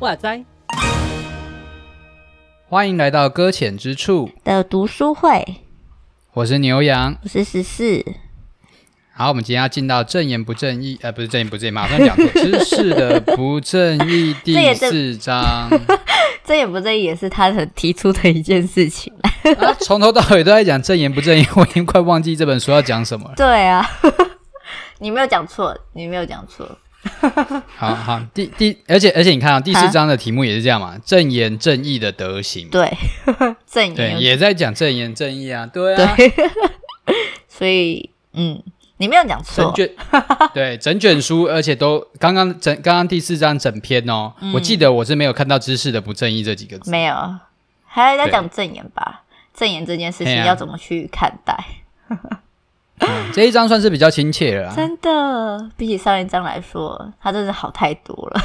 哇塞！欢迎来到搁浅之处的读书会，我是牛羊，我是十四。好，我们今天要进到正言不正义，呃，不是正言不正义，马上讲错，知识的不正义 第四章。正言不正义也是他很提出的一件事情。啊，从头到尾都在讲正言不正义，我已经快忘记这本书要讲什么了。对啊，你没有讲错，你没有讲错。好好，第第，而且而且你看啊，第四章的题目也是这样嘛，正言正义的德行。对，正言对，也在讲正言正义啊，对啊。对所以，嗯，你没有讲错。整卷 对整卷书，而且都刚刚整刚刚第四章整篇哦，嗯、我记得我是没有看到知识的不正义这几个字，没有，还在讲正言吧？对正言这件事情要怎么去看待？嗯、这一章算是比较亲切了，真的，比起上一章来说，它真的好太多了。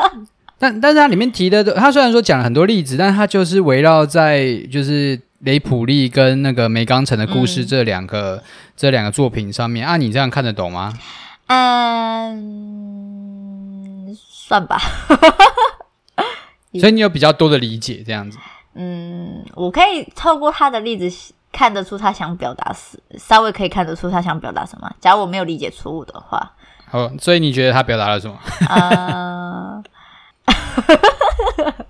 但但是它里面提的，它虽然说讲了很多例子，但它就是围绕在就是雷普利跟那个梅冈城的故事这两个、嗯、这两个作品上面啊，你这样看得懂吗？嗯，算吧。所以你有比较多的理解，这样子。嗯，我可以透过他的例子。看得出他想表达是，稍微可以看得出他想表达什么。假如我没有理解错误的话，哦，所以你觉得他表达了什么？呃，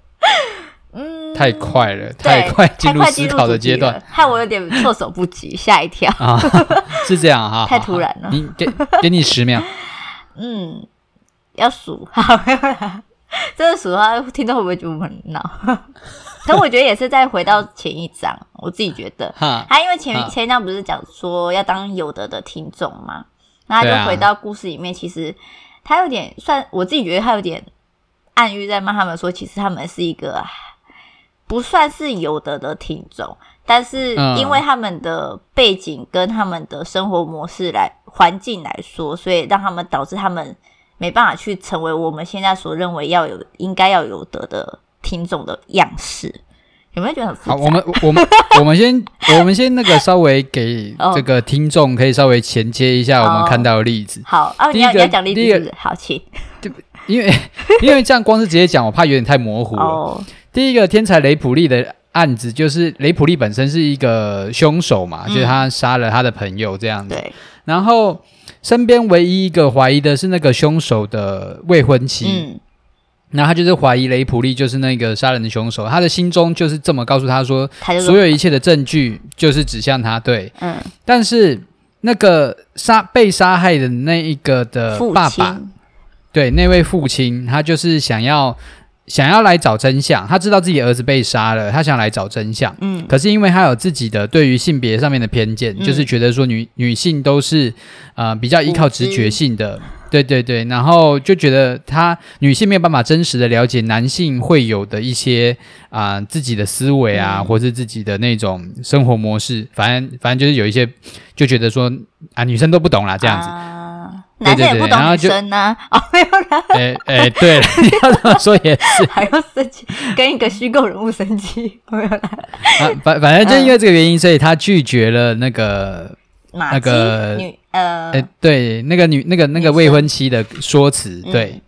嗯，太快了，太快进入思考的阶段，害我有点措手不及，吓一跳啊！是这样 哈，太突然了。你给给你十秒，嗯，要数，好，真的数的话，听到会不会觉得我很闹？可我觉得也是再回到前一章，我自己觉得，他因为前前一章不是讲说要当有德的听众嘛，那他就回到故事里面，其实他有点算，我自己觉得他有点暗喻在骂他们说，其实他们是一个不算是有德的听众，但是因为他们的背景跟他们的生活模式来环境来说，所以让他们导致他们没办法去成为我们现在所认为要有应该要有德的。听众的样式有没有觉得很复杂？好，我们我们 我们先我们先那个稍微给这个听众可以稍微衔接一下我们看到的例子。哦、好啊，第一个你要讲例子是不是？好，请。因为 因为这样光是直接讲，我怕有点太模糊了。哦、第一个天才雷普利的案子，就是雷普利本身是一个凶手嘛，嗯、就是他杀了他的朋友这样子。对。然后身边唯一一个怀疑的是那个凶手的未婚妻。嗯。那他就是怀疑雷普利就是那个杀人的凶手，他的心中就是这么告诉他说，所有一切的证据就是指向他。对，嗯。但是那个杀被杀害的那一个的爸爸，亲对，那位父亲，他就是想要想要来找真相。他知道自己儿子被杀了，他想来找真相。嗯。可是因为他有自己的对于性别上面的偏见，嗯、就是觉得说女女性都是呃比较依靠直觉性的。对对对，然后就觉得他女性没有办法真实的了解男性会有的一些啊、呃、自己的思维啊，嗯、或是自己的那种生活模式，反正反正就是有一些就觉得说啊女生都不懂啦这样子，啊、男生也不懂女生呢、啊，哦没有啦，哎哎对了，你要这么说也是，还要生气跟一个虚构人物生气，没有啦，啊反反正就因为这个原因，嗯、所以他拒绝了那个。马那个女呃，欸、对，那个女那个那个未婚妻的说辞，对，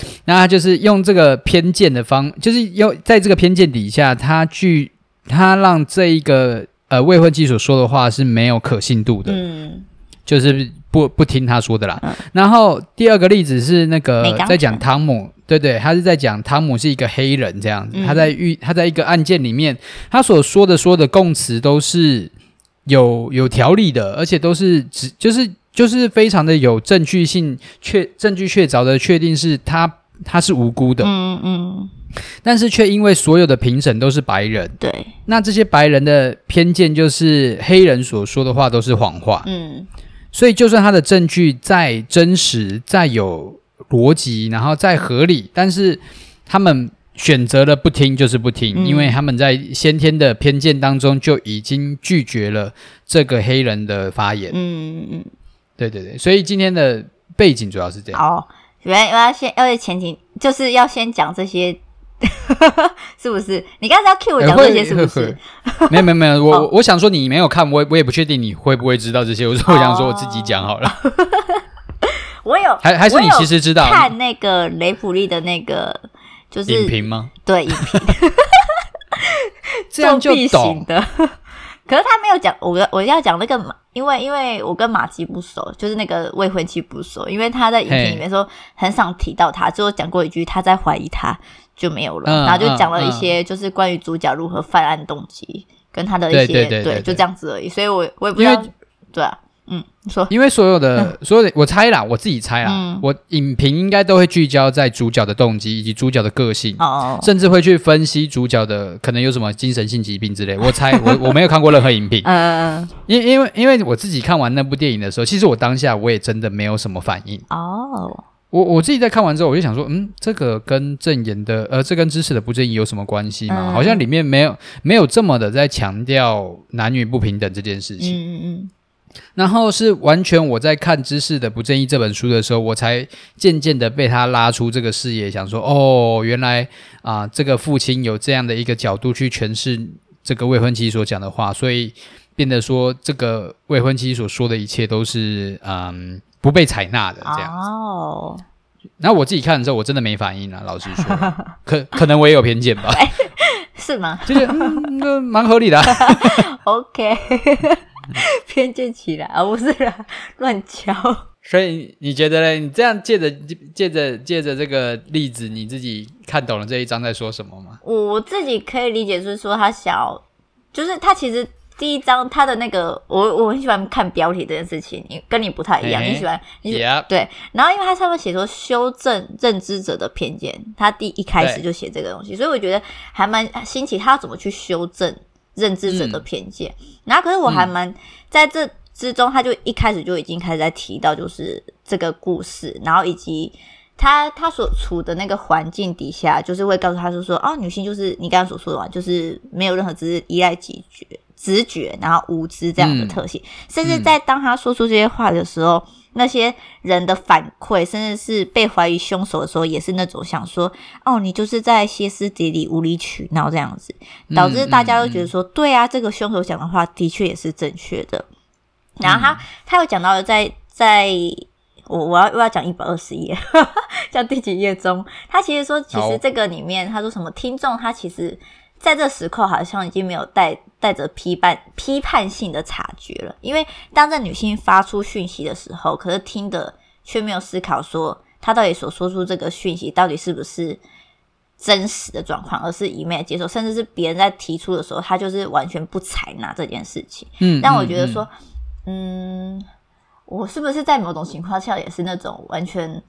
嗯、那他就是用这个偏见的方，就是用在这个偏见底下，他拒他让这一个呃未婚妻所说的话是没有可信度的，嗯，就是不不听他说的啦。嗯、然后第二个例子是那个在讲汤姆，对对，他是在讲汤姆是一个黑人这样子，嗯、他在遇他在一个案件里面，他所说的说的供词都是。有有条理的，而且都是只就是就是非常的有证据性，确证据确凿的确定是他他是无辜的，嗯嗯，但是却因为所有的评审都是白人，对，那这些白人的偏见就是黑人所说的话都是谎话，嗯，所以就算他的证据再真实、再有逻辑，然后再合理，但是他们。选择了不听就是不听，嗯、因为他们在先天的偏见当中就已经拒绝了这个黑人的发言。嗯嗯嗯对对对，所以今天的背景主要是这样。哦，原来要先要前提就是要先讲这些，是不是？你刚才要 cue 我讲这些，是不是？欸、没有没有没有，我、哦、我想说你没有看，我我也不确定你会不会知道这些，我说我想说我自己讲好了。哦、我有，还还是你其实知道看那个雷普利的那个就是影评吗？对，影评，这样就懂的。可是他没有讲，我我要讲那个马，因为因为我跟马吉不熟，就是那个未婚妻不熟，因为他在影片里面说很少提到他，最后讲过一句他在怀疑他就没有了，嗯、然后就讲了一些就是关于主角如何犯案动机、嗯、跟他的一些对，就这样子而已，所以我我也不知道，对啊。嗯，说，因为所有的所有的，我猜啦，我自己猜啦，嗯、我影评应该都会聚焦在主角的动机以及主角的个性，哦，甚至会去分析主角的可能有什么精神性疾病之类。我猜，我我没有看过任何影评，嗯，因因为因为我自己看完那部电影的时候，其实我当下我也真的没有什么反应。哦，我我自己在看完之后，我就想说，嗯，这个跟证言的，呃，这跟知识的不正义有什么关系吗？嗯、好像里面没有没有这么的在强调男女不平等这件事情。嗯嗯嗯。然后是完全我在看《知识的不正义》这本书的时候，我才渐渐的被他拉出这个视野，想说哦，原来啊、呃，这个父亲有这样的一个角度去诠释这个未婚妻所讲的话，所以变得说这个未婚妻所说的一切都是嗯不被采纳的这样子。哦。然后我自己看的时候，我真的没反应啊，老实说，可可能我也有偏见吧？是吗？就是嗯，蛮合理的、啊。OK。偏见起来啊，不是啦，乱敲。所以你觉得呢？你这样借着借着借着这个例子，你自己看懂了这一章在说什么吗？我自己可以理解，就是说他想，就是他其实第一章他的那个，我我很喜欢看标题这件事情，你跟你不太一样，欸、你喜欢，你.对。然后因为他上面写说修正认知者的偏见，他第一开始就写这个东西，所以我觉得还蛮新奇，他要怎么去修正？认知者的偏见，嗯、然后可是我还蛮、嗯、在这之中，他就一开始就已经开始在提到，就是这个故事，然后以及他他所处的那个环境底下，就是会告诉他说说，哦，女性就是你刚刚所说的嘛，就是没有任何只是依赖直觉、直觉，然后无知这样的特性，嗯、甚至在当他说出这些话的时候。嗯那些人的反馈，甚至是被怀疑凶手的时候，也是那种想说：“哦，你就是在歇斯底里、无理取闹这样子，导致大家都觉得说，对啊，这个凶手讲的话的确也是正确的。”然后他、嗯、他又讲到了在，在在我我要我要讲一百二十页，讲第几页中，他其实说，其实这个里面他说什么听众，他其实。在这时刻，好像已经没有带带着批判批判性的察觉了。因为当这女性发出讯息的时候，可是听的却没有思考说，她到底所说出这个讯息到底是不是真实的状况，而是一昧接受，甚至是别人在提出的时候，她就是完全不采纳这件事情。嗯，但我觉得说，嗯，嗯，我是不是在某种情况下也是那种完全。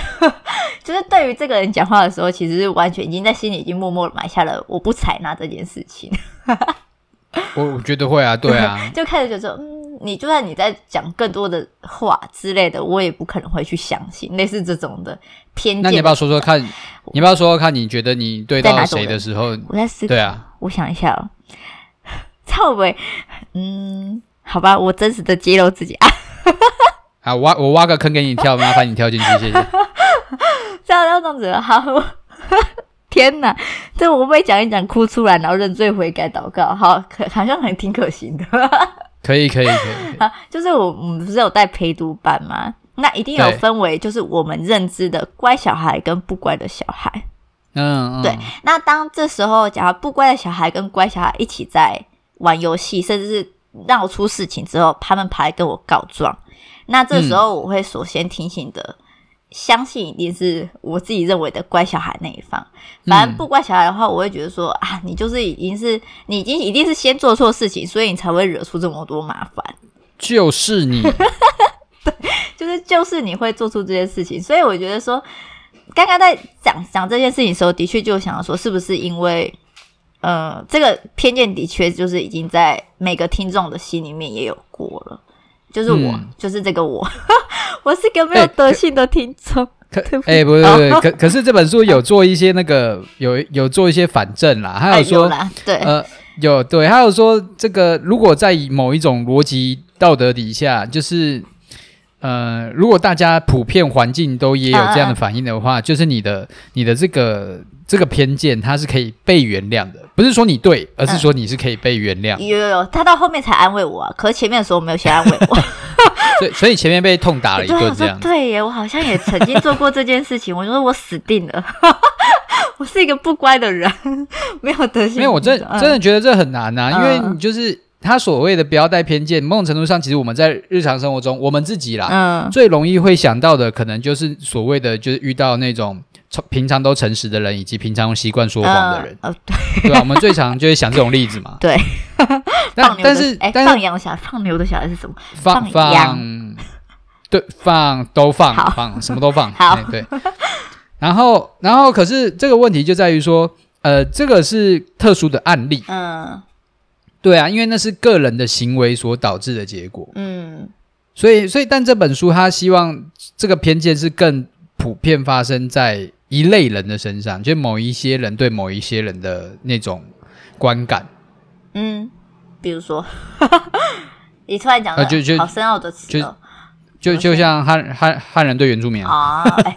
就是对于这个人讲话的时候，其实是完全已经在心里已经默默埋下了我不采纳这件事情。我我觉得会啊，对啊，就开始就说，嗯，你就算你在讲更多的话之类的，我也不可能会去相信类似这种的偏见。那你要不要说说看？你要不要说说看？你觉得你对到谁的时候？我在思考。对啊，我想一下哦，臭伟，嗯，好吧，我真实的揭露自己啊。啊，挖我挖个坑给你跳，麻烦你跳进去，谢谢。这样要这样子了，好，天哪，这我会不会讲一讲哭出来，然后认罪悔改祷告？好，可好像还挺可行的。可以，可以，可以。啊，就是我我们不是有带陪读班吗？那一定有分为，就是我们认知的乖小孩跟不乖的小孩。嗯，嗯，对。那当这时候，假如不乖的小孩跟乖小孩一起在玩游戏，甚至是闹出事情之后，他们跑来跟我告状。那这时候我会首先提醒的，嗯、相信一定是我自己认为的乖小孩那一方。反正不乖小孩的话，我会觉得说啊，你就是已经是你已经一定是先做错事情，所以你才会惹出这么多麻烦。就是你，对，就是就是你会做出这些事情。所以我觉得说，刚刚在讲讲这件事情的时候，的确就想说，是不是因为呃，这个偏见的确就是已经在每个听众的心里面也有过了。就是我，嗯、就是这个我，我是个没有德性的听众。可，哎，不是不是，可可是这本书有做一些那个，有有做一些反证啦，还有说，哎、有对，呃，有对，还有说这个，如果在某一种逻辑道德底下，就是呃，如果大家普遍环境都也有这样的反应的话，嗯、就是你的你的这个这个偏见，它是可以被原谅的。不是说你对，而是说你是可以被原谅。有有有，他到后面才安慰我啊，可是前面的时候没有先安慰我。所以所以前面被痛打了一顿这样。对耶，我好像也曾经做过这件事情。我就说我死定了，我是一个不乖的人，没有德行。没有我真真的觉得这很难啊，嗯、因为你就是。他所谓的不要带偏见，某种程度上，其实我们在日常生活中，我们自己啦，嗯，最容易会想到的，可能就是所谓的，就是遇到那种平常都诚实的人，以及平常习惯说谎的人，呃，对，对吧？我们最常就会想这种例子嘛。对，但但是，哎，放羊小孩，放牛的小孩是什么？放放，对，放都放，放什么都放。好，对。然后，然后，可是这个问题就在于说，呃，这个是特殊的案例，嗯。对啊，因为那是个人的行为所导致的结果。嗯，所以，所以，但这本书他希望这个偏见是更普遍发生在一类人的身上，就某一些人对某一些人的那种观感。嗯，比如说，你突然讲的就就好深奥的词哦，就就像汉汉汉人对原住民啊。哎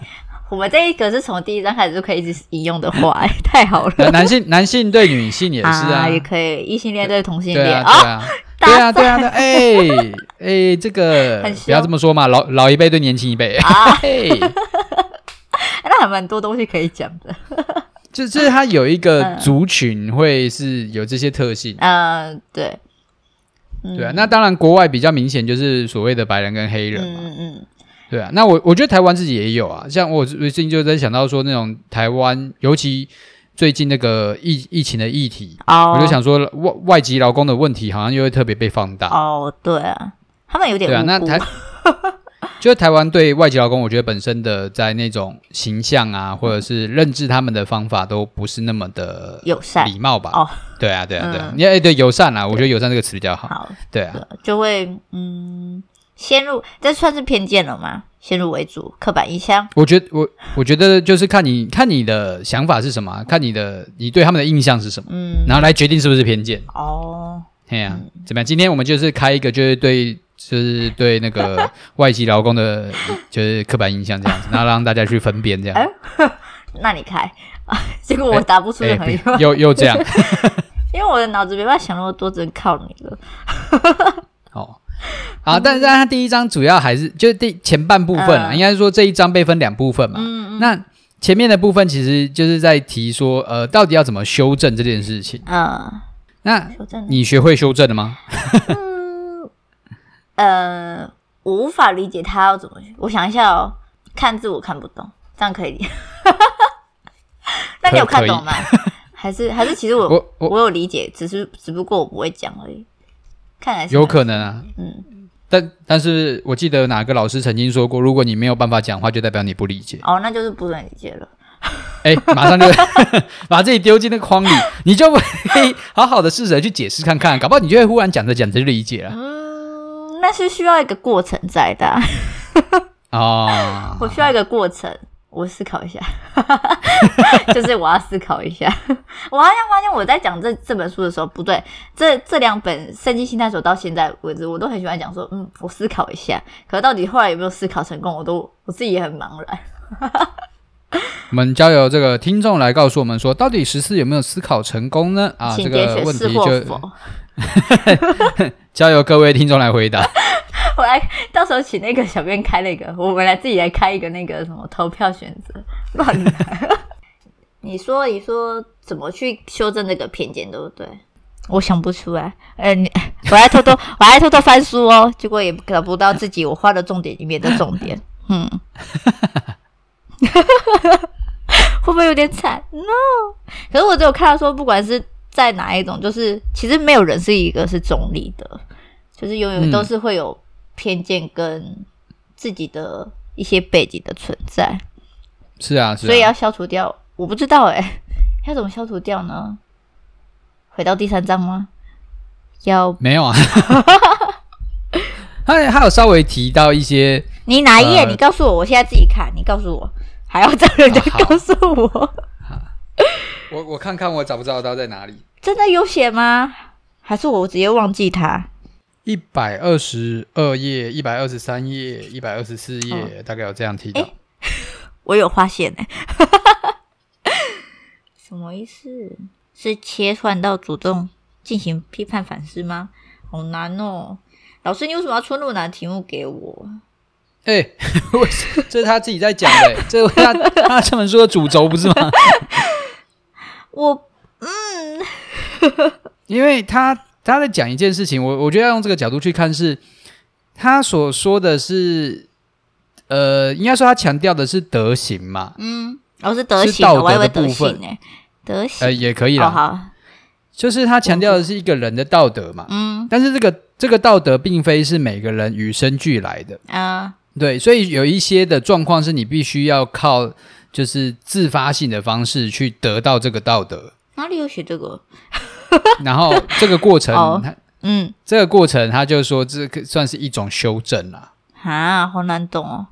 我们这一个是从第一章开始就可以一直引用的话，哎，太好了。男性男性对女性也是啊，也可以异性恋对同性恋啊，对啊，对啊，对啊，哎 哎，这个不要这么说嘛，老老一辈对年轻一辈。啊，那还蛮多东西可以讲的。就就是它有一个族群会是有这些特性，嗯，对，对啊。那当然，国外比较明显就是所谓的白人跟黑人嘛，嗯嗯。对啊，那我我觉得台湾自己也有啊，像我最近就在想到说那种台湾，尤其最近那个疫疫情的议题，oh. 我就想说外外籍劳工的问题好像又会特别被放大。哦，oh, 对啊，他们有点对啊。那台 就是台湾对外籍劳工，我觉得本身的在那种形象啊，或者是认知他们的方法都不是那么的友善、礼貌吧？哦，对啊，对啊，对啊，你哎、嗯，对友善啊，我觉得友善这个词比较好。好，对啊，就会嗯。先入，这算是偏见了吗？先入为主，刻板印象。我觉得，我我觉得就是看你看你的想法是什么，看你的你对他们的印象是什么，嗯，然后来决定是不是偏见。哦，哎呀、啊，嗯、怎么样？今天我们就是开一个，就是对，就是对那个 外籍劳工的，就是刻板印象这样子，然后让大家去分辨这样。欸、那你开啊？结果我答不出任何、欸欸、又又这样，因为我的脑子没办法想那么多，只能靠你了。哦。好，但是但他第一章主要还是就是第前半部分啊，嗯、应该是说这一章被分两部分嘛。嗯嗯。那前面的部分其实就是在提说，呃，到底要怎么修正这件事情。嗯。那你学会修正了吗？嗯。呃，我无法理解他要怎么学。我想一下哦，看字我看不懂，这样可以。那你有看懂吗？还是还是其实我我我，我有理解，只是只不过我不会讲而已。看来是有可能啊，嗯，但但是我记得哪个老师曾经说过，如果你没有办法讲话，就代表你不理解。哦，那就是不能理解了。哎，马上就把自己丢进那个框里，你就可以好好的试着去解释看看，搞不好你就会忽然讲着讲着就理解了。嗯，那是需要一个过程在的。哦，我需要一个过程。我思考一下，就是我要思考一下。我好像发现我在讲这这本书的时候，不对，这这两本《圣经心态手》到现在为止，我都很喜欢讲说，嗯，我思考一下。可是到底后来有没有思考成功，我都我自己也很茫然。我们交由这个听众来告诉我们说，到底十四有没有思考成功呢？啊，这个问题就交由各位听众来回答。我来，到时候请那个小编开那个，我们来自己来开一个那个什么投票选择 乱来。你说，你说怎么去修正这个偏见，对不对？我想不出来。呃，你，我还偷偷，我还偷偷翻书哦，结果也找不到自己我画的重点里面的重点。嗯，会不会有点惨？No。可是我只有看到说，不管是在哪一种，就是其实没有人是一个是中立的，就是永远都是会有。偏见跟自己的一些背景的存在，是啊，是啊，所以要消除掉。我不知道哎、欸，要怎么消除掉呢？回到第三章吗？要没有啊？他他有稍微提到一些。你哪一页？呃、你告诉我，我现在自己看。你告诉我，还要找人家告诉我。好，我我看看我找不找得到在哪里？真的有写吗？还是我直接忘记它？一百二十二页、一百二十三页、一百二十四页，哦、大概有这样提到。欸、我有发现呢，什么意思？是切换到主动进行批判反思吗？好难哦！老师，你为什么要出那么难的题目给我？哎、欸，这是他自己在讲的，这是他他这本书的主轴不是吗？我嗯，因为他。他在讲一件事情，我我觉得要用这个角度去看是，是他所说的是，呃，应该说他强调的是德行嘛，嗯，哦是德行，道德的部分，德行，呃，也可以啦，哦、好，就是他强调的是一个人的道德嘛，嗯，但是这个这个道德并非是每个人与生俱来的。啊，对，所以有一些的状况是你必须要靠就是自发性的方式去得到这个道德，哪里有写这个？然后这个过程，哦、嗯，这个过程，他就说这个算是一种修正了。啊，好难懂哦。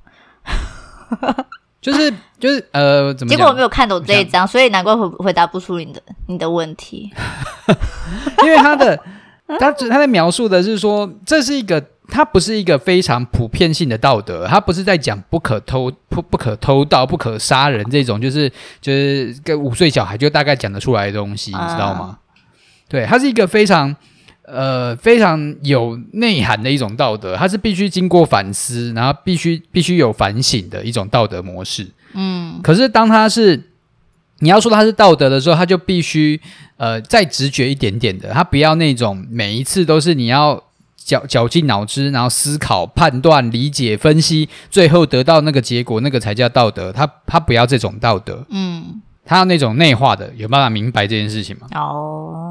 就是就是呃，怎么？结果我没有看懂这一章，所以难怪回回答不出你的你的问题。因为他的他他在描述的是说，这是一个，他不是一个非常普遍性的道德，他不是在讲不可偷不不可偷盗、不可杀人这种，就是就是跟五岁小孩就大概讲得出来的东西，啊、你知道吗？对，它是一个非常，呃，非常有内涵的一种道德，它是必须经过反思，然后必须必须有反省的一种道德模式。嗯，可是当它是你要说它是道德的时候，它就必须呃再直觉一点点的，它不要那种每一次都是你要绞绞尽脑汁，然后思考、判断、理解、分析，最后得到那个结果，那个才叫道德。他他不要这种道德。嗯。他要那种内化的，有办法明白这件事情吗？哦，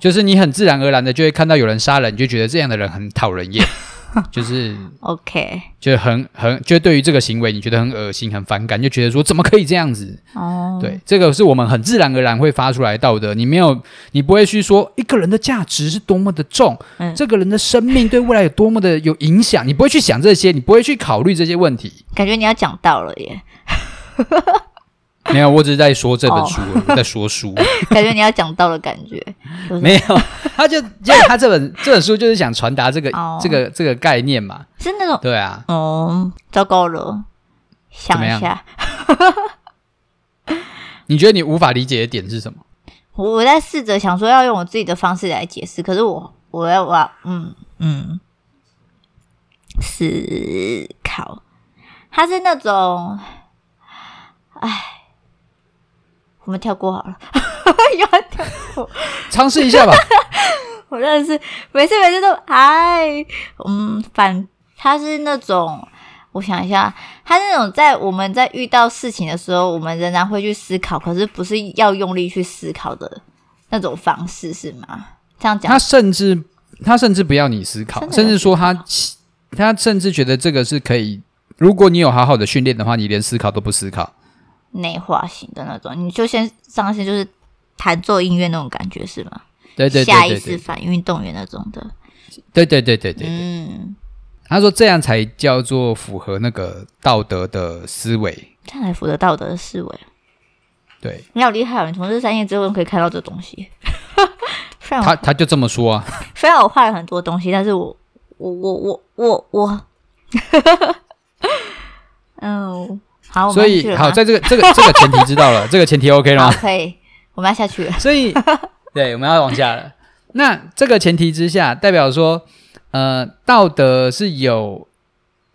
就是你很自然而然的就会看到有人杀人，你就觉得这样的人很讨人厌，就是 OK，就很很就对于这个行为你觉得很恶心、很反感，就觉得说怎么可以这样子？哦，对，这个是我们很自然而然会发出来的道德，你没有，你不会去说一个人的价值是多么的重，嗯，这个人的生命对未来有多么的有影响，你不会去想这些，你不会去考虑这些问题。感觉你要讲到了耶。没有，我只是在说这本书，哦、在说书。感觉你要讲到的感觉，就是、没有，他就就他这本 这本书就是想传达这个、哦、这个这个概念嘛，是那种对啊。哦，糟糕了，想一下。你觉得你无法理解的点是什么？我我在试着想说要用我自己的方式来解释，可是我我要我要嗯嗯思考，他是那种，哎。我们跳过好了，又要跳过，尝试一下吧。我认识，每次每次都哎，嗯，反他是那种，我想一下，他是那种在我们在遇到事情的时候，我们仍然会去思考，可是不是要用力去思考的那种方式，是吗？这样讲，他甚至他甚至不要你思考，思考甚至说他他甚至觉得这个是可以，如果你有好好的训练的话，你连思考都不思考。内化型的那种，你就先上线，就是弹奏音乐那种感觉是吗？对对对，下意识反应运动员那种的。对对对对对，嗯，他说这样才叫做符合那个道德的思维，这样才符合道德的思维。对，你好厉害哦！你从这三页之后可以看到这东西。他他就这么说啊。虽然我画了很多东西，但是我我我我我我，嗯。好，所以好，在这个这个这个前提知道了，这个前提 OK 了吗？可以，我们要下去了。所以，对，我们要往下了。那这个前提之下，代表说，呃，道德是有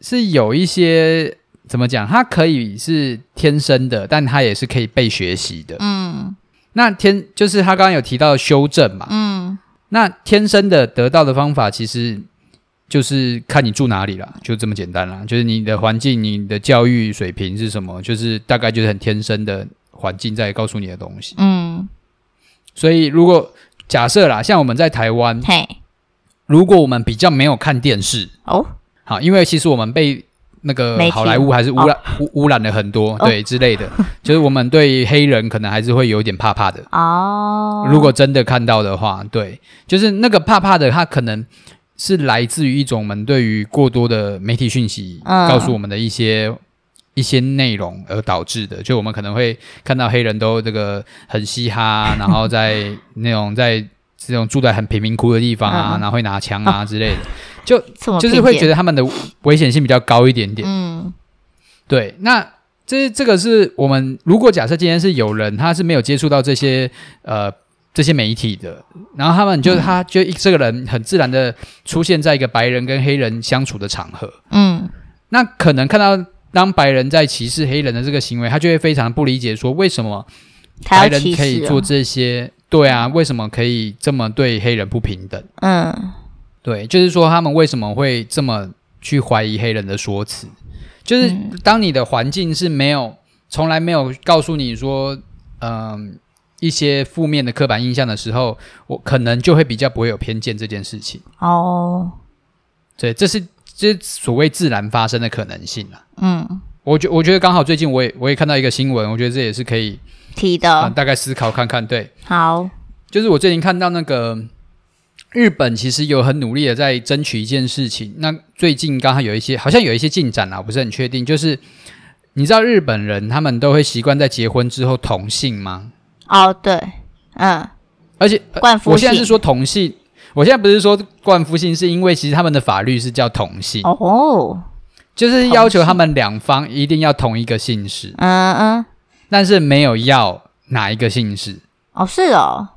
是有一些怎么讲？它可以是天生的，但它也是可以被学习的。嗯，那天就是他刚刚有提到修正嘛。嗯，那天生的得到的方法，其实。就是看你住哪里了，就这么简单了。就是你的环境、你的教育水平是什么，就是大概就是很天生的环境在告诉你的东西。嗯，所以如果假设啦，像我们在台湾，嘿，如果我们比较没有看电视哦，好，因为其实我们被那个好莱坞还是污染、哦、污污染了很多，对、哦、之类的，就是我们对黑人可能还是会有点怕怕的哦。如果真的看到的话，对，就是那个怕怕的，他可能。是来自于一种我们对于过多的媒体讯息告诉我们的一些、嗯、一些内容而导致的，就我们可能会看到黑人都这个很嘻哈，然后在那种在这种住在很贫民窟的地方啊，嗯、然后会拿枪啊之类的，哦、就就是会觉得他们的危险性比较高一点点。嗯，对。那这这个是我们如果假设今天是有人他是没有接触到这些呃这些媒体的，然后他们就、嗯、他就这个人很自然的出现在一个白人跟黑人相处的场合，嗯，那可能看到当白人在歧视黑人的这个行为，他就会非常不理解，说为什么白人可以做这些。对啊，为什么可以这么对黑人不平等？嗯，对，就是说他们为什么会这么去怀疑黑人的说辞？就是当你的环境是没有从来没有告诉你说，嗯、呃，一些负面的刻板印象的时候，我可能就会比较不会有偏见这件事情。哦，对，这是这所谓自然发生的可能性啊。嗯，我觉我觉得刚好最近我也我也看到一个新闻，我觉得这也是可以。提的、嗯，大概思考看看，对，好，就是我最近看到那个日本其实有很努力的在争取一件事情，那最近刚好有一些好像有一些进展啊，我不是很确定，就是你知道日本人他们都会习惯在结婚之后同姓吗？哦，对，嗯，而且冠夫姓，我现在是说同姓，我现在不是说冠夫姓，是因为其实他们的法律是叫同姓，哦，就是要求他们两方一定要同一个姓氏，嗯嗯。但是没有要哪一个姓氏。哦，是哦，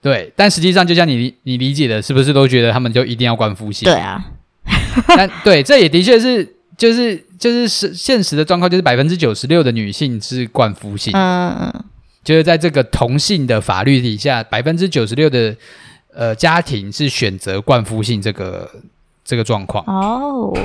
对，但实际上就像你你理解的，是不是都觉得他们就一定要冠夫姓？对啊，但对，这也的确是，就是就是是现实的状况，就是百分之九十六的女性是冠夫姓，嗯嗯，就是在这个同性的法律底下，百分之九十六的呃家庭是选择冠夫姓这个这个状况哦。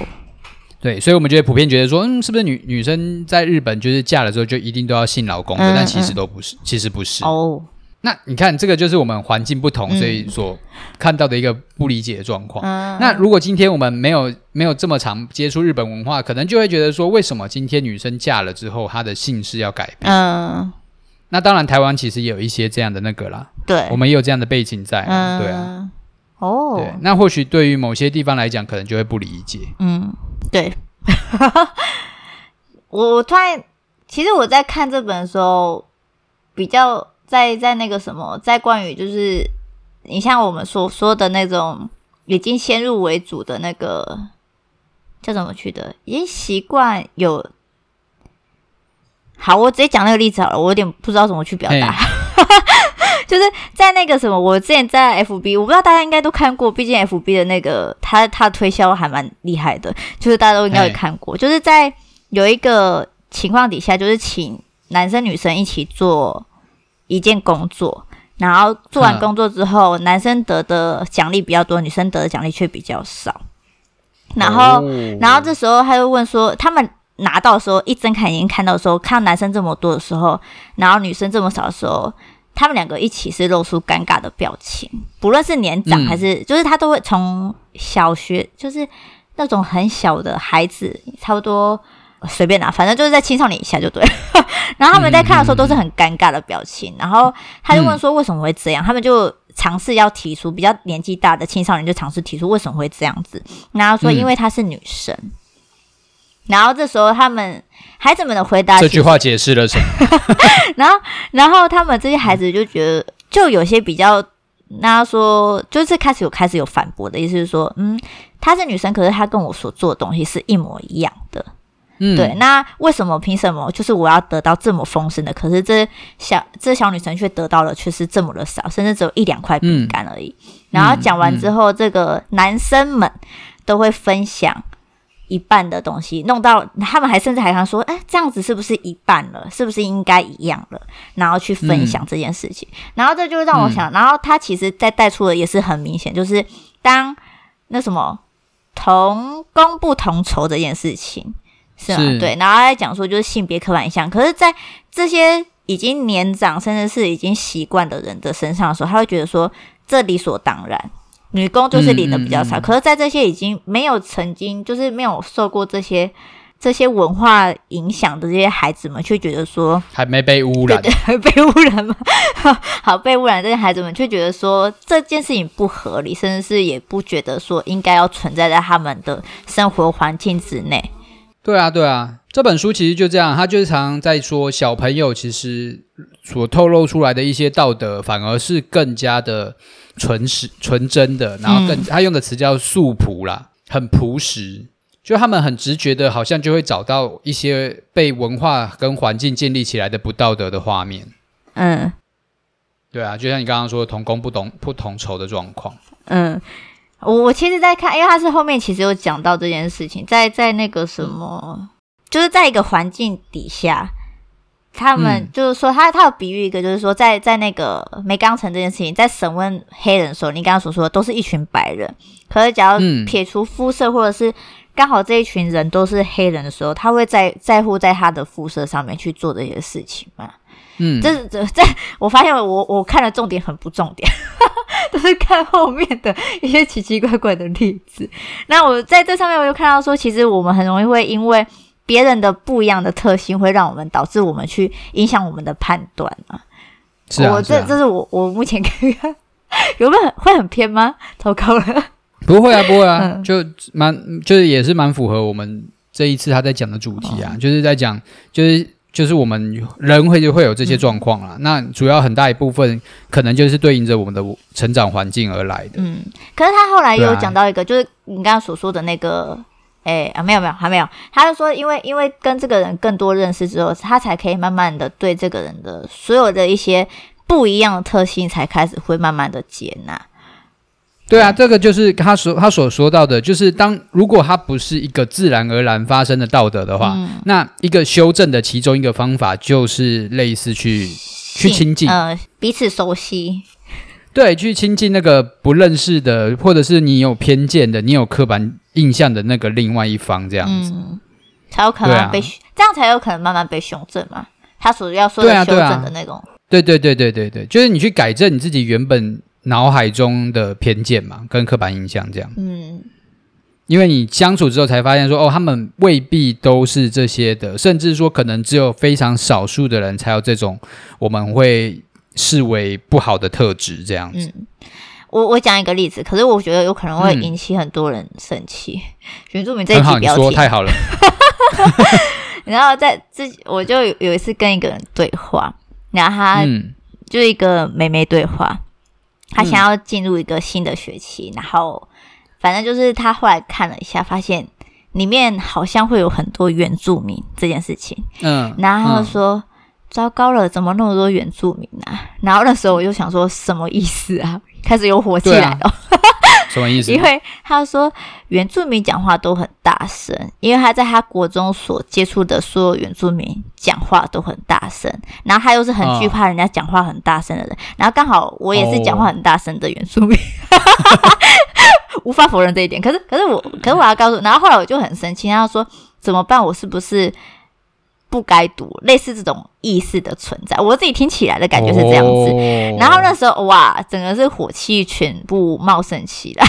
对，所以我们觉得普遍觉得说，嗯，是不是女女生在日本就是嫁了之后就一定都要姓老公的？嗯、但其实都不是，其实不是。哦，那你看这个就是我们环境不同，所以所看到的一个不理解的状况。嗯、那如果今天我们没有没有这么常接触日本文化，可能就会觉得说，为什么今天女生嫁了之后她的姓氏要改变？嗯，那当然台湾其实也有一些这样的那个啦。对，我们也有这样的背景在。嗯，对啊。哦，对，那或许对于某些地方来讲，可能就会不理解。嗯。对，我我突然，其实我在看这本的时候，比较在在那个什么，在关于就是你像我们所说的那种已经先入为主的那个叫怎么去的，已经习惯有。好，我直接讲那个例子好了，我有点不知道怎么去表达。就是在那个什么，我之前在 FB，我不知道大家应该都看过，毕竟 FB 的那个他他推销还蛮厉害的，就是大家都应该有看过。就是在有一个情况底下，就是请男生女生一起做一件工作，然后做完工作之后，男生得的奖励比较多，女生得的奖励却比较少。然后，然后这时候他就问说，他们拿到的时候一睁开眼睛看到的时候，看到男生这么多的时候，然后女生这么少的时候。他们两个一起是露出尴尬的表情，不论是年长还是，嗯、就是他都会从小学，就是那种很小的孩子，差不多随便拿，反正就是在青少年以下就对。然后他们在看的时候都是很尴尬的表情，嗯、然后他就问说为什么会这样，嗯、他们就尝试要提出比较年纪大的青少年就尝试提出为什么会这样子，然后说因为她是女生。嗯然后这时候，他们孩子们的回答，这句话解释了什么？然后，然后他们这些孩子就觉得，就有些比较，那说就是开始有开始有反驳的意思，是说，嗯，她是女生，可是她跟我所做的东西是一模一样的，嗯，对。那为什么？凭什么？就是我要得到这么丰盛的，可是这小这小女生却得到了却是这么的少，甚至只有一两块饼干而已。嗯、然后讲完之后，嗯、这个男生们都会分享。一半的东西弄到，他们还甚至还想说，哎，这样子是不是一半了？是不是应该一样了？然后去分享这件事情，嗯、然后这就让我想，嗯、然后他其实在带出的也是很明显，就是当那什么同工不同酬这件事情，是吗？是对，然后他在讲说就是性别刻板印象，可是，在这些已经年长甚至是已经习惯的人的身上的时候，他会觉得说这理所当然。女工就是领的比较少，嗯嗯嗯，可是，在这些已经没有曾经就是没有受过这些这些文化影响的这些孩子们，却觉得说还没被污染，对 对，被污染吗？好，被污染这些孩子们却觉得说这件事情不合理，甚至是也不觉得说应该要存在在他们的生活环境之内。对啊，对啊。这本书其实就这样，他就是常常在说，小朋友其实所透露出来的一些道德，反而是更加的纯实、纯真的，然后更、嗯、他用的词叫素朴啦，很朴实，就他们很直觉的，好像就会找到一些被文化跟环境建立起来的不道德的画面。嗯，对啊，就像你刚刚说的同工不同不同酬的状况。嗯。我我其实，在看，因为他是后面其实有讲到这件事情，在在那个什么，嗯、就是在一个环境底下，他们就是说，他他有比喻一个，就是说，在在那个梅冈城这件事情，在审问黑人的时候，你刚刚所说的都是一群白人，可是假如撇除肤色，或者是刚好这一群人都是黑人的时候，他会在在乎在他的肤色上面去做这些事情吗？嗯，这是这这，我发现我我看的重点很不重点。都是看后面的一些奇奇怪怪的例子。那我在这上面，我就看到说，其实我们很容易会因为别人的不一样的特性，会让我们导致我们去影响我们的判断啊。是啊，我这这是我我目前看 看有没有会很偏吗？糟糕了，不会啊，不会啊，嗯、就蛮就是也是蛮符合我们这一次他在讲的主题啊，哦、就是在讲就是。就是我们人会就会有这些状况啦，嗯、那主要很大一部分可能就是对应着我们的成长环境而来的。嗯，可是他后来有讲到一个，就是你刚刚所说的那个，哎啊，没有没有还没有，他就说因为因为跟这个人更多认识之后，他才可以慢慢的对这个人的所有的一些不一样的特性，才开始会慢慢的接纳。对啊，这个就是他所他所说到的，就是当如果他不是一个自然而然发生的道德的话，嗯、那一个修正的其中一个方法就是类似去去亲近，呃，彼此熟悉，对，去亲近那个不认识的，或者是你有偏见的、你有刻板印象的那个另外一方，这样子、嗯、才有可能被、啊、这样才有可能慢慢被修正嘛。他所要说的修正的那种，对对对对对对，就是你去改正你自己原本。脑海中的偏见嘛，跟刻板印象这样。嗯，因为你相处之后才发现说，哦，他们未必都是这些的，甚至说可能只有非常少数的人才有这种我们会视为不好的特质这样子。嗯，我我讲一个例子，可是我觉得有可能会引起很多人生气。原住民这一集标题，太好了。然后在自己，我就有一次跟一个人对话，然后他就一个妹妹对话。他想要进入一个新的学期，嗯、然后反正就是他后来看了一下，发现里面好像会有很多原住民这件事情。嗯，然后说、嗯、糟糕了，怎么那么多原住民啊？然后那时候我就想说什么意思啊？开始有火气来了。啊、什么意思？因为他说原住民讲话都很大声，因为他在他国中所接触的所有原住民讲话都很大声，然后他又是很惧怕人家讲话很大声的人，哦、然后刚好我也是讲话很大声的原住民，哦、无法否认这一点。可是，可是我，可是我要告诉，然后后来我就很生气，然后说怎么办？我是不是不该读类似这种意识的存在？我自己听起来的感觉是这样子。哦、然后那时候哇，整个是火气全部冒生起来，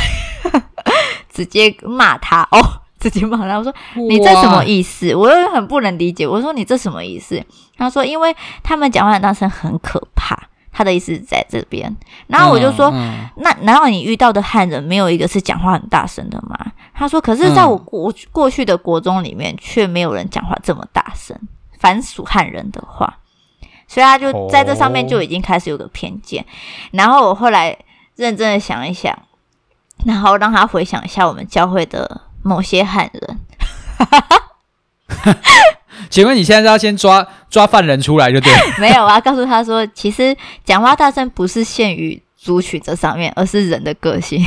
直接骂他哦。直接骂他，我说你这什么意思？我又很不能理解。我说你这什么意思？他说因为他们讲话很大声，很可怕。他的意思是在这边。然后我就说，嗯嗯、那难道你遇到的汉人没有一个是讲话很大声的吗？他说，可是在我过过去的国中里面，却没有人讲话这么大声。凡属汉人的话，所以他就在这上面就已经开始有个偏见。哦、然后我后来认真的想一想，然后让他回想一下我们教会的。某些汉人，请问你现在是要先抓抓犯人出来就对了？没有啊，告诉他说，其实讲话大声不是限于族群这上面，而是人的个性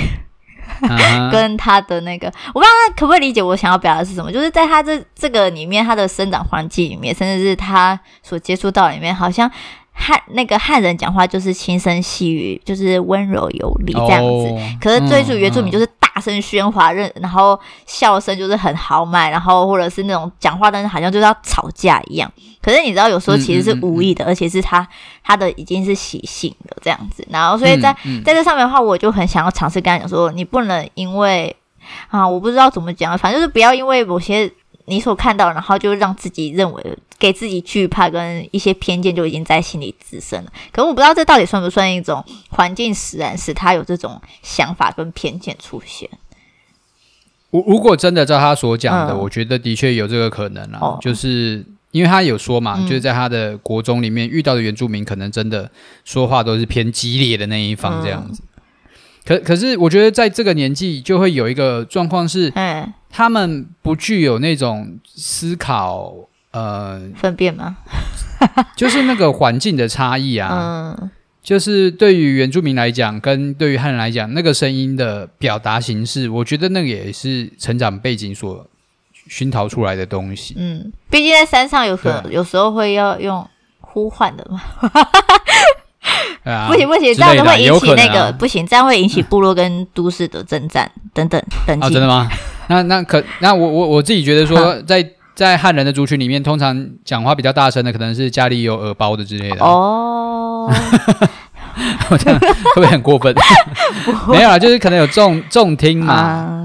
跟他的那个，我不知道他可不可以理解我想要表达的是什么，就是在他这这个里面，他的生长环境里面，甚至是他所接触到里面，好像汉那个汉人讲话就是轻声细语，就是温柔有礼这样子，哦、可是追逐原住民就是。大声喧哗，然后笑声就是很豪迈，然后或者是那种讲话，但是好像就是要吵架一样。可是你知道，有时候其实是无意的，嗯嗯嗯、而且是他他的已经是习性了这样子。然后，所以在、在这上面的话，我就很想要尝试跟他讲说，你不能因为啊，我不知道怎么讲，反正就是不要因为某些你所看到，然后就让自己认为。给自己惧怕跟一些偏见就已经在心里滋生了，可我不知道这到底算不算一种环境使然，使他有这种想法跟偏见出现。如如果真的照他所讲的，嗯、我觉得的确有这个可能啊，哦、就是因为他有说嘛，嗯、就是在他的国中里面遇到的原住民，可能真的说话都是偏激烈的那一方这样子。嗯、可可是，我觉得在这个年纪就会有一个状况是，嗯，他们不具有那种思考，呃，分辨吗？就是那个环境的差异啊。嗯。就是对于原住民来讲，跟对于汉人来讲，那个声音的表达形式，我觉得那个也是成长背景所熏陶出来的东西。嗯，毕竟在山上有时候对有时候会要用呼唤的嘛。啊、不行不行，这样子会引起那个、啊、不行，这样会引起部落跟都市的征战等等等级。啊，真的吗？那那可那我我我自己觉得说，在在汉人的族群里面，通常讲话比较大声的，可能是家里有耳包的之类的。哦，我这样会不会很过分？会没有啊，就是可能有重重听嘛。啊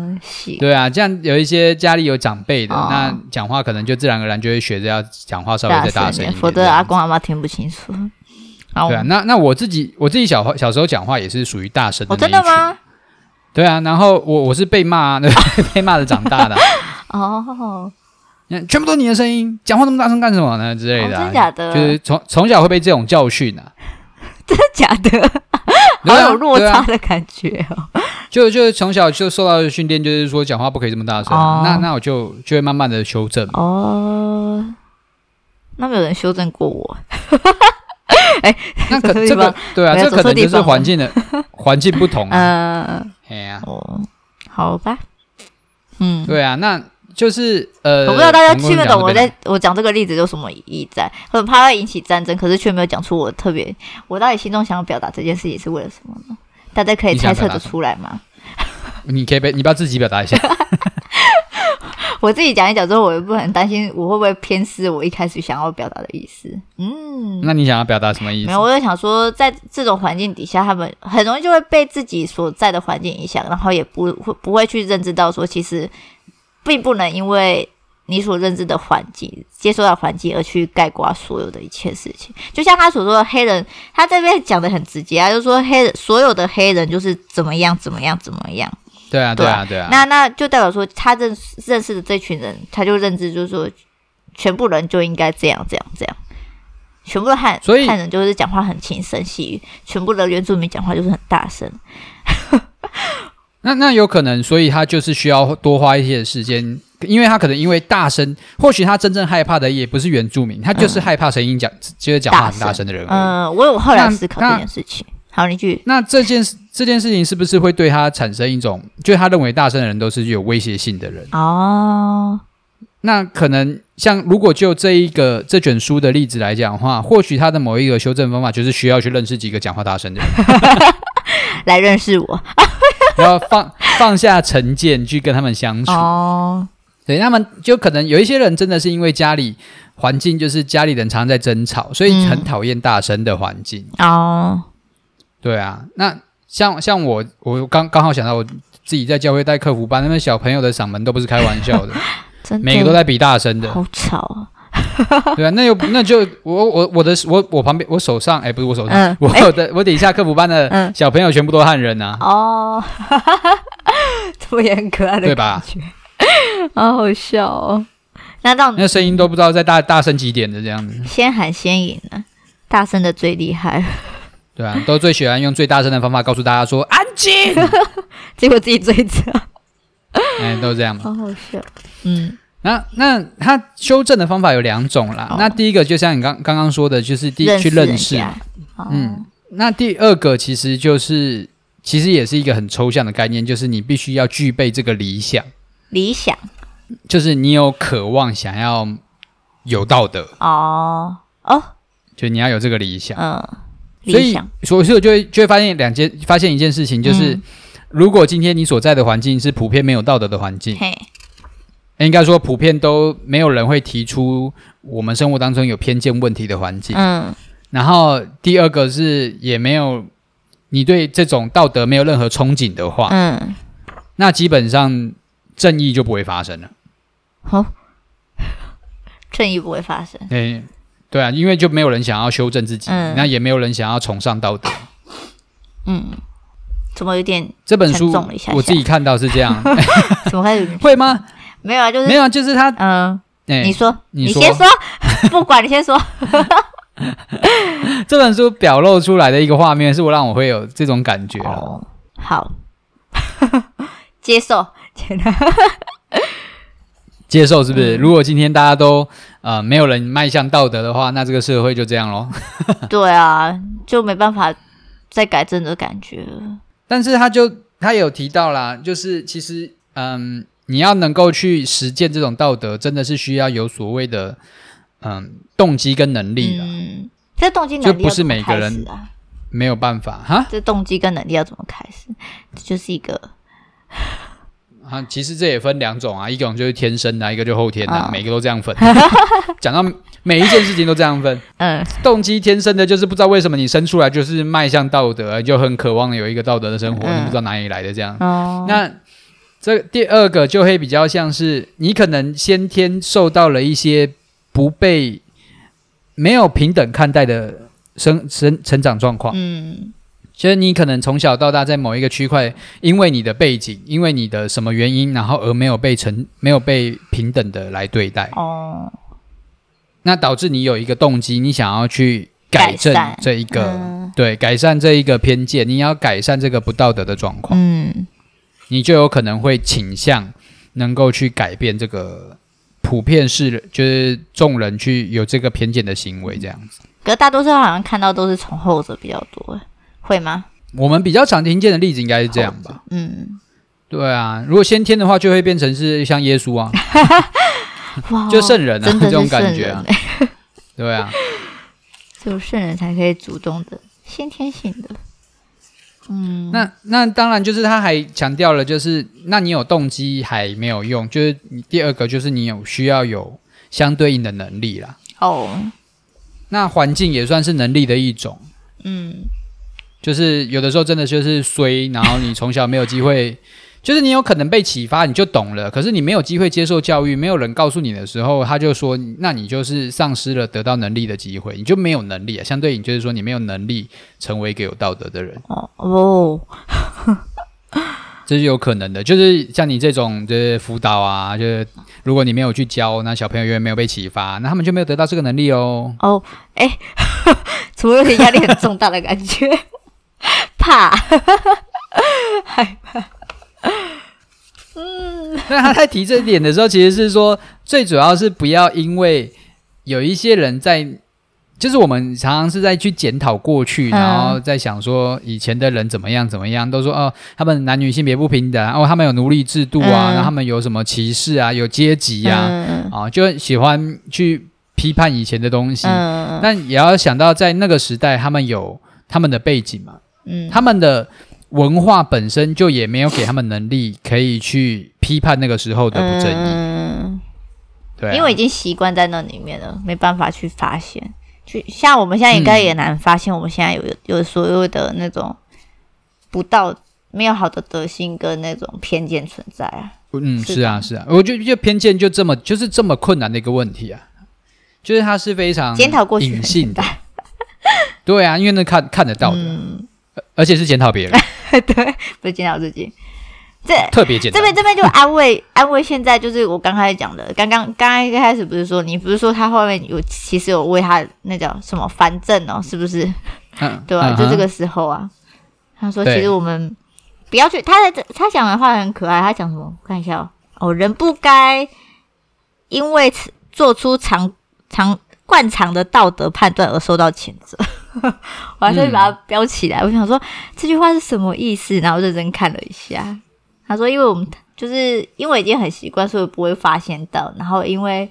对啊，这样有一些家里有长辈的，哦、那讲话可能就自然而然就会学着要讲话稍微再大声一点，否则阿公阿妈听不清楚。对啊，那那我自己我自己小小时候讲话也是属于大声的。哦，真的吗？对啊，然后我我是被骂，被骂的长大的。哦。全部都你的声音，讲话那么大声干什么呢？之类的、啊，哦、真的假的？就是从从小会被这种教训啊，真的假的？好有落差的感觉哦。啊、就就从小就受到的训练，就是说讲话不可以这么大声。哦、那那我就就会慢慢的修正。哦，那没有人修正过我。哎、欸，那可 这个对啊，这可能就是环境的 环境不同、啊。嗯，哎呀，哦，好吧，嗯，对啊，那。就是呃，我不知道大家听得懂我在我讲这个例子有什么意义在，很怕会引起战争，可是却没有讲出我特别，我到底心中想要表达这件事情是为了什么呢？大家可以猜测得出来吗？你，可以不，你不要自己表达一下。我自己讲一讲之后，我又不很担心我会不会偏私我一开始想要表达的意思。嗯，那你想要表达什么意思？没有，我就想说，在这种环境底下，他们很容易就会被自己所在的环境影响，然后也不会不会去认知到说其实。并不能因为你所认知的环境、接受到环境而去概括所有的一切事情。就像他所说的黑人，他这边讲的很直接啊，就是说黑人所有的黑人就是怎么样怎么样怎么样。对啊，对啊，对啊。那那就代表说，他认识认识的这群人，他就认知就是说，全部人就应该这样这样这样。全部的汉所以汉人就是讲话很轻声细语，全部的原住民讲话就是很大声。那那有可能，所以他就是需要多花一些时间，因为他可能因为大声，或许他真正害怕的也不是原住民，他就是害怕声音讲，就是讲话很大声的人。嗯，我有后来思考这件事情。好，你去。那这件事这件事情是不是会对他产生一种，就他认为大声的人都是有威胁性的人？哦，那可能像如果就这一个这卷书的例子来讲的话，或许他的某一个修正方法就是需要去认识几个讲话大声的人，来认识我。然后放放下成见去跟他们相处哦，对，他们就可能有一些人真的是因为家里环境就是家里人常常在争吵，所以很讨厌大声的环境哦。对啊，那像像我，我刚刚好想到我自己在教会带客服班，那边小朋友的嗓门都不是开玩笑的，真的每个都在比大声的，好吵啊。对啊，那又那就我我我的我我旁边我手上哎，不是我手上，嗯、我的、欸、我底下客服班的小朋友全部都是汉人呐、啊。哦，这么也很可爱的，对吧？好好笑哦。那到那声音都不知道在大大声几点的这样子，先喊先赢了，大声的最厉害。对啊，都最喜欢用最大声的方法告诉大家说安静，结果自己最吵。哎、欸，都是这样嘛。好好笑，嗯。那那他修正的方法有两种啦。哦、那第一个就像你刚刚刚说的，就是第一去认识。哦、嗯，那第二个其实就是其实也是一个很抽象的概念，就是你必须要具备这个理想。理想就是你有渴望想要有道德。哦哦，就你要有这个理想。嗯，理想。所以所以我就会就会发现两件，发现一件事情，就是、嗯、如果今天你所在的环境是普遍没有道德的环境。嘿应该说，普遍都没有人会提出我们生活当中有偏见问题的环境。嗯，然后第二个是也没有你对这种道德没有任何憧憬的话，嗯，那基本上正义就不会发生了。好，正义不会发生。对，对啊，因为就没有人想要修正自己，嗯，那也没有人想要崇尚道德。嗯，怎么有点这本书我自己看到是这样，怎么开始 会吗？没有啊，就是没有啊，就是他嗯，你说，你先说，不管你先说。这本书表露出来的一个画面，是我让我会有这种感觉哦。好，接受，接受是不是？如果今天大家都呃没有人迈向道德的话，那这个社会就这样咯。对啊，就没办法再改正的感觉了。但是他就他有提到啦，就是其实嗯，你要能够去实践这种道德，真的是需要有所谓的嗯动机跟能力的。嗯，这动机能力就不是每个人没有办法哈。这动机跟能力要怎么开始？这就是一个。啊，其实这也分两种啊，一种就是天生的，一个就后天的，哦、每个都这样分。讲到每一件事情都这样分，嗯，动机天生的，就是不知道为什么你生出来就是迈向道德，就很渴望有一个道德的生活，嗯、你不知道哪里来的这样。哦，那这第二个就会比较像是你可能先天受到了一些不被没有平等看待的生生成长状况，嗯。其实你可能从小到大在某一个区块，因为你的背景，因为你的什么原因，然后而没有被成没有被平等的来对待。哦。那导致你有一个动机，你想要去改正这一个，嗯、对，改善这一个偏见，你要改善这个不道德的状况。嗯。你就有可能会倾向能够去改变这个普遍是就是众人去有这个偏见的行为这样子。可是大多数好像看到都是从后者比较多。会吗？我们比较常听见的例子应该是这样吧。嗯，对啊，如果先天的话，就会变成是像耶稣啊，哇就圣人啊，这种感觉啊。对啊，只有圣人才可以主动的，先天性的。嗯，那那当然就是他还强调了，就是那你有动机还没有用，就是你第二个就是你有需要有相对应的能力啦。哦，那环境也算是能力的一种。嗯。就是有的时候真的就是衰，然后你从小没有机会，就是你有可能被启发，你就懂了。可是你没有机会接受教育，没有人告诉你的时候，他就说，那你就是丧失了得到能力的机会，你就没有能力啊。相对你就是说，你没有能力成为一个有道德的人。哦哦，这是有可能的。就是像你这种就是辅导啊，就是如果你没有去教，那小朋友永远没有被启发，那他们就没有得到这个能力哦。哦，哎，怎么有点压力很重大的感觉？怕，害怕。嗯，那他在提这点的时候，其实是说，最主要是不要因为有一些人在，就是我们常常是在去检讨过去，然后在想说以前的人怎么样怎么样，都说哦，他们男女性别不平等，哦，他们有奴隶制度啊，然后他们有什么歧视啊，有阶级啊，啊，就喜欢去批判以前的东西。但也要想到，在那个时代，他们有他们的背景嘛。嗯，他们的文化本身就也没有给他们能力可以去批判那个时候的不正义。嗯，对啊，因为已经习惯在那里面了，没办法去发现。就像我们现在应该也难发现，我们现在有有所有的那种不道、没有好的德性跟那种偏见存在啊。嗯，是啊，是啊，我觉得就偏见就这么就是这么困难的一个问题啊，就是它是非常检讨过去隐性的。对啊，因为那看看得到的。嗯而且是检讨别人，对，不是检讨自己。这特别简单。这边这边就安慰安慰。现在就是我刚开始讲的，刚刚刚刚一开始不是说你不是说他后面有其实有为他那叫什么反正哦，是不是？嗯，对吧？就这个时候啊，他说其实我们不要去。他在他讲的话很可爱，他讲什么？我看一下哦。哦，人不该因为做出常常惯常的道德判断而受到谴责。我还是把它标起来。嗯、我想说这句话是什么意思？然后认真看了一下。他说：“因为我们就是因为已经很习惯，所以不会发现到。然后因为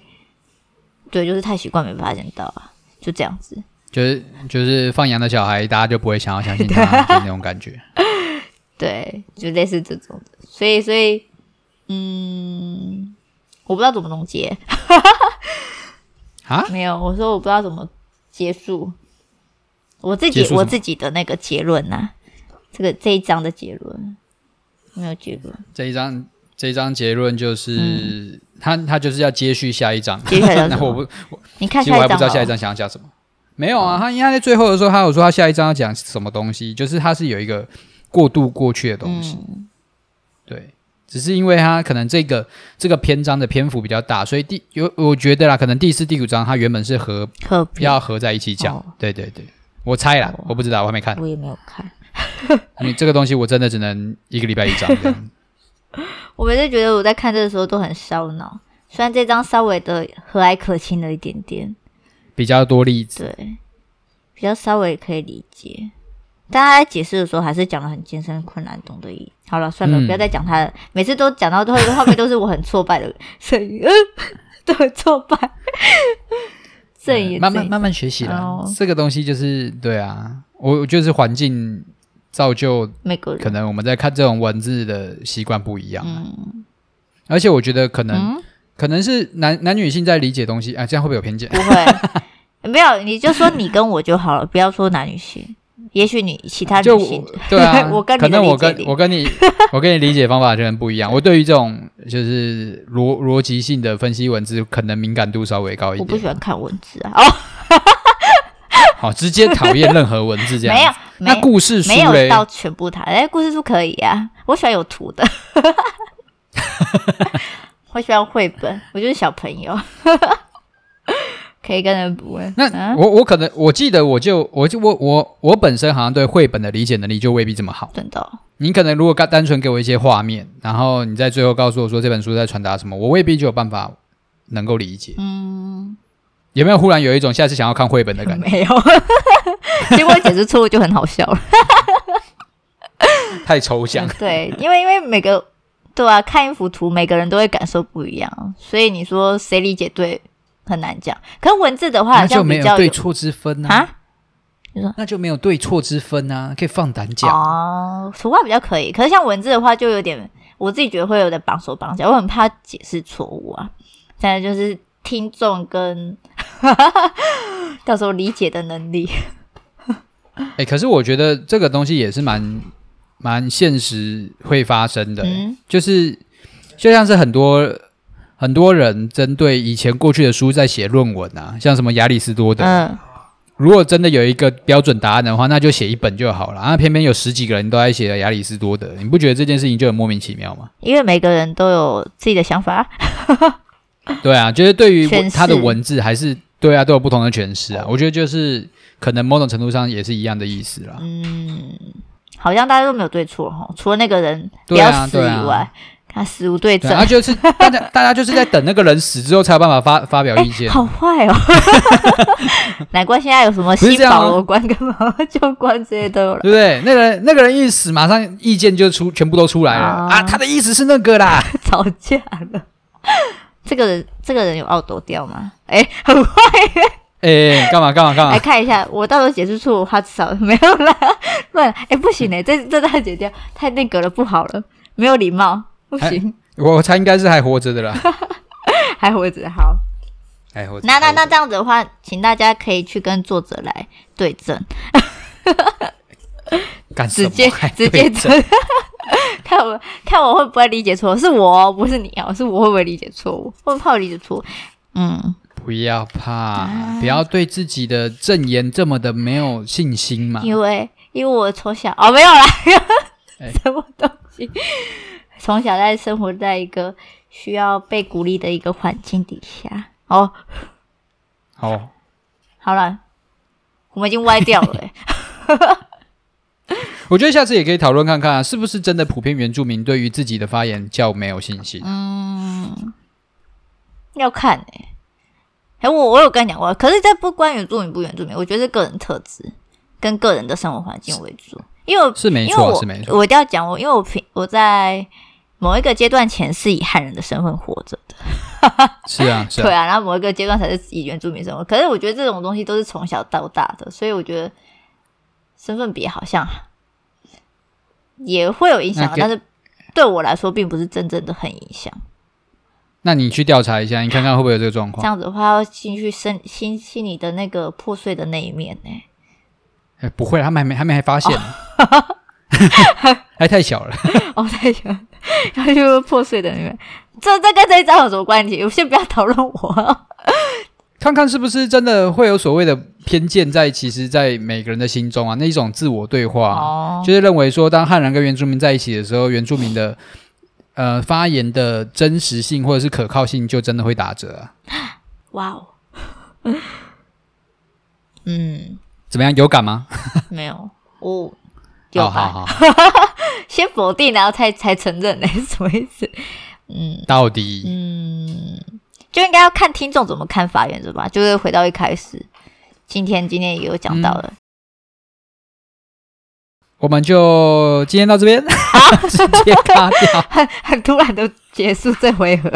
对，就是太习惯没发现到啊，就这样子。就是就是放羊的小孩，大家就不会想要相信他，就那种感觉。对，就类似这种的。所以，所以，嗯，我不知道怎么总结。啊？没有，我说我不知道怎么结束。”我自己我自己的那个结论呐、啊，这个这一章的结论没有结论。这一章这一章结论就是、嗯、他他就是要接续下一章。接下来 我不我你看其实我还不知道下一章想要讲什么。没有啊，他因为他在最后的时候，他有说他下一章要讲什么东西，就是他是有一个过渡过去的东西。嗯、对，只是因为他可能这个这个篇章的篇幅比较大，所以第有我觉得啦，可能第四、第五章他原本是合合要合在一起讲。哦、对对对，我猜啦，哦、我不知道，我还没看，我也没有看。你这个东西我真的只能一个礼拜一张。我每次觉得我在看这个时候都很烧脑，虽然这张稍微的和蔼可亲了一点点，比较多例子，对，比较稍微可以理解。但他在解释的时候还是讲的很艰深困难懂得意。好了，算了，嗯、不要再讲他了。每次都讲到最后一个画面都是我很挫败的声音，都很 挫败。这也慢慢慢慢学习了，哦、这个东西就是对啊，我我就是环境。造就可能我们在看这种文字的习惯不一样，嗯，而且我觉得可能、嗯、可能是男男女性在理解东西啊，这样会不会有偏见？不会，没有，你就说你跟我就好了，不要说男女性。也许你其他女性，对啊，我跟你可能我跟我跟你 我跟你理解方法就很不一样。我对于这种就是逻逻辑性的分析文字，可能敏感度稍微高一点。我不喜欢看文字啊。哦。好，直接讨厌任何文字这样。没有，那故事书没有到全部讨厌。哎，故事书可以啊，我喜欢有图的。我喜欢绘本，我就是小朋友，可以跟人补。那、啊、我我可能我记得我就我就我我我本身好像对绘本的理解能力就未必这么好。真的、哦，你可能如果单单纯给我一些画面，然后你在最后告诉我说这本书在传达什么，我未必就有办法能够理解。嗯。有没有忽然有一种下次想要看绘本的感觉？没有，结果解释错误就很好笑了。太抽象。对，因为因为每个对啊，看一幅图，每个人都会感受不一样，所以你说谁理解对很难讲。可是文字的话，那就没有对错之分啊。你说那就没有对错之分啊，可以放胆讲哦。图画比较可以，可是像文字的话，就有点我自己觉得会有点绑手绑脚，我很怕解释错误啊。现在就是听众跟。到时候理解的能力，哎、欸，可是我觉得这个东西也是蛮蛮现实会发生的，嗯、就是就像是很多很多人针对以前过去的书在写论文啊，像什么亚里士多德，嗯、如果真的有一个标准答案的话，那就写一本就好了。啊，偏偏有十几个人都在写亚里士多德，你不觉得这件事情就很莫名其妙吗？因为每个人都有自己的想法。对啊，就是对于他的文字还是。对啊，都有不同的诠释啊。我觉得就是可能某种程度上也是一样的意思啦。嗯，好像大家都没有对错哈，除了那个人比较死以外，他死无对证。他就是大家，大家就是在等那个人死之后才有办法发发表意见。好坏哦，难怪现在有什么新保罗官跟毛教官这些都有了，对不对？那个人那个人一死，马上意见就出全部都出来了啊！他的意思是那个啦，吵架了。这个人，这个人有奥斗掉吗？哎，很坏！哎，干嘛干嘛干嘛？来看一下，我到时候解释错误，他至少没有啦。乱哎，不行哎，这这段剪掉，太那个了，不好了，没有礼貌，不行。我猜应该是还活着的啦，还活着，好，还活着。那那那这样子的话，请大家可以去跟作者来对证。直接直接证。看我看我会不会理解错？是我，不是你啊！是我会不会理解错误？会怕我理解错？嗯，不要怕，啊、不要对自己的证言这么的没有信心嘛。因为因为我从小哦没有啦，什么东西？从小在生活在一个需要被鼓励的一个环境底下哦。好，好了，我们已经歪掉了、欸。我觉得下次也可以讨论看看啊，是不是真的普遍原住民对于自己的发言较没有信心？嗯，要看哎、欸。哎，我我有跟你讲过，可是这不关原住民不原住民，我觉得是个人特质跟个人的生活环境为主。因为是没错，是没错。我一定要讲我，因为我平我在某一个阶段前是以汉人的身份活着的。是啊，是啊，对啊。然后某一个阶段才是以原住民生活。可是我觉得这种东西都是从小到大的，所以我觉得身份别好像。也会有影响，但是对我来说，并不是真正的很影响。那你去调查一下，你看看会不会有这个状况？这样子的话，要进去深心心里的那个破碎的那一面呢？哎，不会，他们还没还没还发现，还太小了。哦，太小了，然后就破碎的那面。这这跟这一张有什么关系？我先不要讨论我，看看是不是真的会有所谓的偏见在其实，在每个人的心中啊，那一种自我对话，哦、就是认为说，当汉人跟原住民在一起的时候，原住民的呃发言的真实性或者是可靠性就真的会打折啊。哇哦，嗯，怎么样？有感吗？没有，哦，有感。好好好。先否定，然后才才承认呢？什么意思？嗯，到底，嗯，就应该要看听众怎么看法院是吧？就是回到一开始，今天今天也有讲到了，嗯、我们就今天到这边，啊、直接卡掉，很很突然的结束这回合，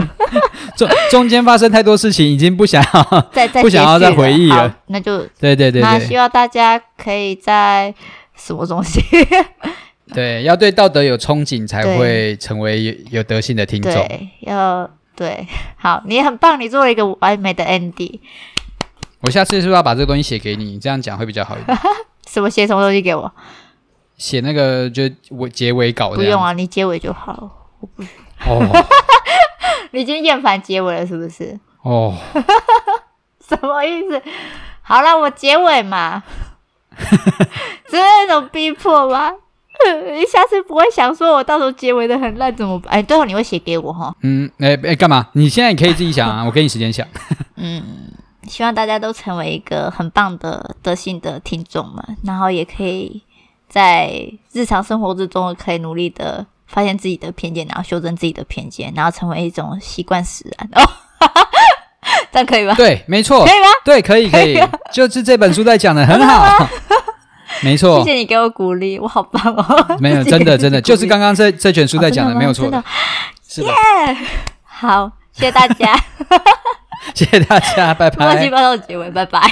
中中间发生太多事情，已经不想要再再不想要再回忆了，那就对对对，对，那希望大家可以在什么东西。对，要对道德有憧憬，才会成为有，有德性的听众。对，要对，好，你很棒，你做了一个完美的 ending。我下次是不是要把这个东西写给你？这样讲会比较好一点。什么写什么东西给我？写那个就尾结尾稿。不用啊，你结尾就好。我不。哦。你已经厌烦结尾了，是不是？哦。什么意思？好了，我结尾嘛。是那种逼迫吗？你下次不会想说，我到时候结尾的很烂怎么办？哎，最后你会写给我哈？嗯，哎哎，干嘛？你现在也可以自己想啊，我给你时间想。嗯，希望大家都成为一个很棒的德性的听众们，然后也可以在日常生活之中可以努力的发现自己的偏见，然后修正自己的偏见，然后成为一种习惯使然。哦，这样可以吗？对，没错，可以吗？对，可以，可以，就是这本书在讲的很好。没错，谢谢你给我鼓励，我好棒哦！没有，真的真的，就是刚刚这这卷书在讲的，没有错的，是的。好，谢谢大家，谢谢大家，拜拜。乱七八糟的结尾，拜拜。